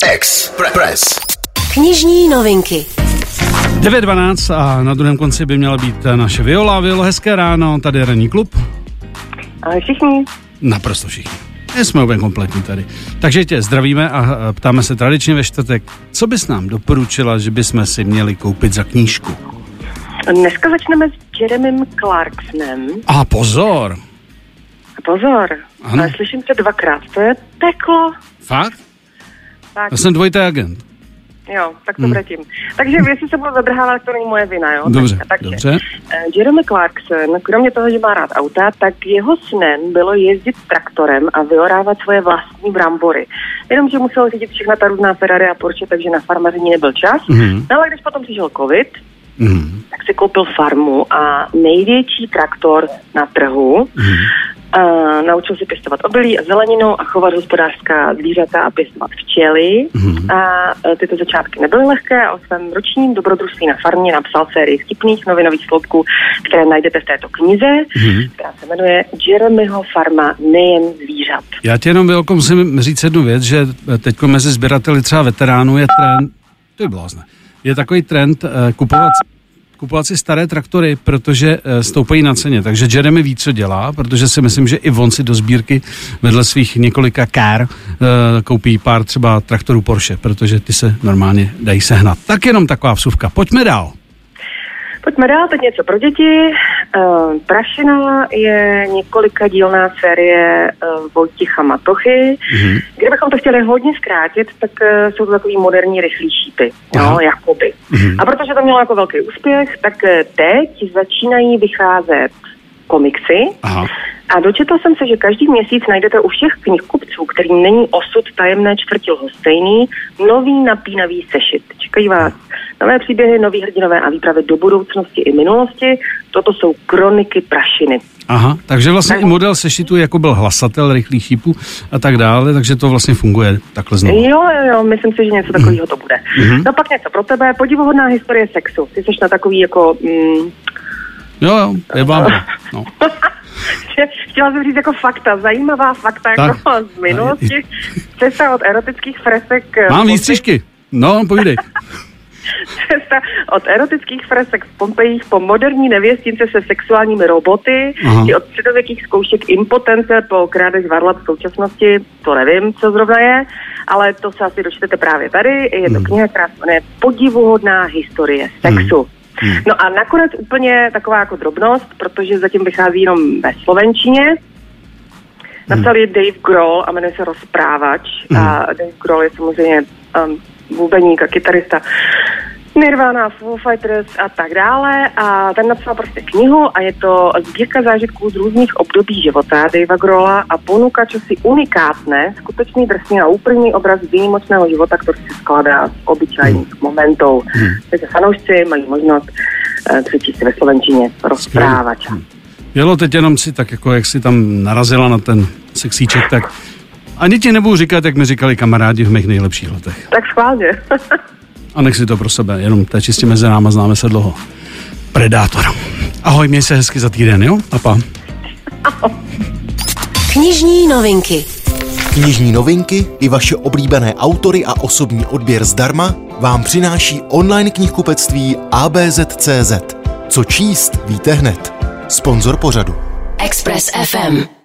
Express. Knižní novinky. 9.12 a na druhém konci by měla být naše Viola. Violo, hezké ráno, tady je ranní klub. Ale všichni. Naprosto všichni. My jsme úplně kompletní tady. Takže tě zdravíme a a ptáme se tradičně ve čtvrtek, co bys nám doporučila, že bychom si měli koupit za knížku? Dneska začneme s Jeremym Clarksonem. A pozor! Pozor, Ano. ale slyším se dvakrát, to je peklo. Fakt? Tak, Já jsem dvojitý agent. jo, tak to bude tím. Takže jestli se budu zadrhávat, to není moje vina, jo? Dobře, Tak, takže, dobře. eh, Jeremy Clarkson, kromě toho, že má rád auta, tak jeho snem bylo jezdit traktorem a vyorávat svoje vlastní brambory. Jenomže musel řídit všechna ta různá Ferrari a Porsche, takže na farmaření nebyl čas. Mhm. No ale když potom přišel covid, Mhm. tak si koupil farmu a největší traktor na trhu. Mhm. A naučil se pěstovat obilí a zeleninu a chovat hospodářská zvířata a pěstovat včely. Mhm. A e, tyto začátky nebyly lehké a o svém ročním dobrodružství na farmě napsal sérii vtipných novinových sloupků, které najdete v této knize, Mhm. která se jmenuje Jeremyho farma nejen zvířat. Já ti jenom Vilko, musím říct jednu věc, že teď mezi sběrateli třeba veteránů je trend, to je blázne, je takový trend eh, kupovat kupovat si staré traktory, protože eh, stoupají na ceně. Takže Jeremy ví, co dělá, protože si myslím, že i on si do sbírky vedle svých několika car eh, koupí pár třeba traktorů Porsche, protože ty se normálně dají sehnat. Tak jenom taková vsuvka. Pojďme dál. Pojďme dál, teď něco pro děti. Uh, Prašina je několika dílná série uh, Vojticha Matochy. Mhm. Kdybychom to chtěli hodně zkrátit, tak uh, jsou to takový moderní rychlý šípy, Aha. no, jakoby. Mhm. A protože to mělo jako velký úspěch, tak teď začínají vycházet komiksy. Aha. A dočetla jsem se, že každý měsíc najdete u všech knihkupců, kterým není osud tajemné čtvrti lhostejný, nový napínavý sešit. Čekají vás nové příběhy, noví hrdinové a výpravy do budoucnosti i minulosti. Toto jsou kroniky prašiny. Aha, takže vlastně i model sešitu jako byl hlasatel rychlých šípů a tak dále, takže to vlastně funguje takhle znovu. Jo, jo, jo, myslím si, že něco takového to bude. Mhm. No pak něco pro tebe, podivuhodná historie sexu. Ty jsi na takový jako... Mm, Jo, jo, je vám. No. Chtěla jsem říct jako fakta, zajímavá fakta Tak. jako z minulosti. Cesta od erotických fresek... eh, Mám výstřižky. No, povídej. Cesta od erotických fresek v Pompejích po moderní nevěstince se sexuálními roboty, Aha. i od středověkých zkoušek impotence po krádež varlat v současnosti, to nevím, co zrovna je, ale to se asi dočtete právě tady. Je to Hmm. kniha, která se jmenuje Podivuhodná historie sexu. Hmm. No a nakonec úplně taková jako drobnost, protože zatím vychází jenom ve slovenčině. Napsal je Dave Grohl a jmenuje se Rozprávač. A Dave Grohl je samozřejmě um, bubeník a kytarista Nirvana, Foo Fighters a tak dále. A ten napsal prostě knihu a je to sbírka zážitků z různých období života Davea Grola a ponúka čosi unikátne, skutečný drsný a úplný obraz výjimočného života, který se skládá z obyčajných momentů. Takže fanoušci mají možnost eh, přečíst si ve slovenčině rozprávača. Jelo teď jenom si tak, jako jak si tam narazila na ten sexíček, tak ani ti nebudu říkat, jak mi říkali kamarádi v mých nejlepších letech. Tak schválně. A nech si to pro sebe, jenom to je čistě mezi náma, známe se dlouho. Predátor. Ahoj, měj se hezky za týden, jo? A pa. Knižní novinky. Knižní novinky i vaše oblíbené autory a osobní odběr zdarma vám přináší online knihkupectví ABZ.cz. Co číst, víte hned. Sponzor pořadu. Express FM.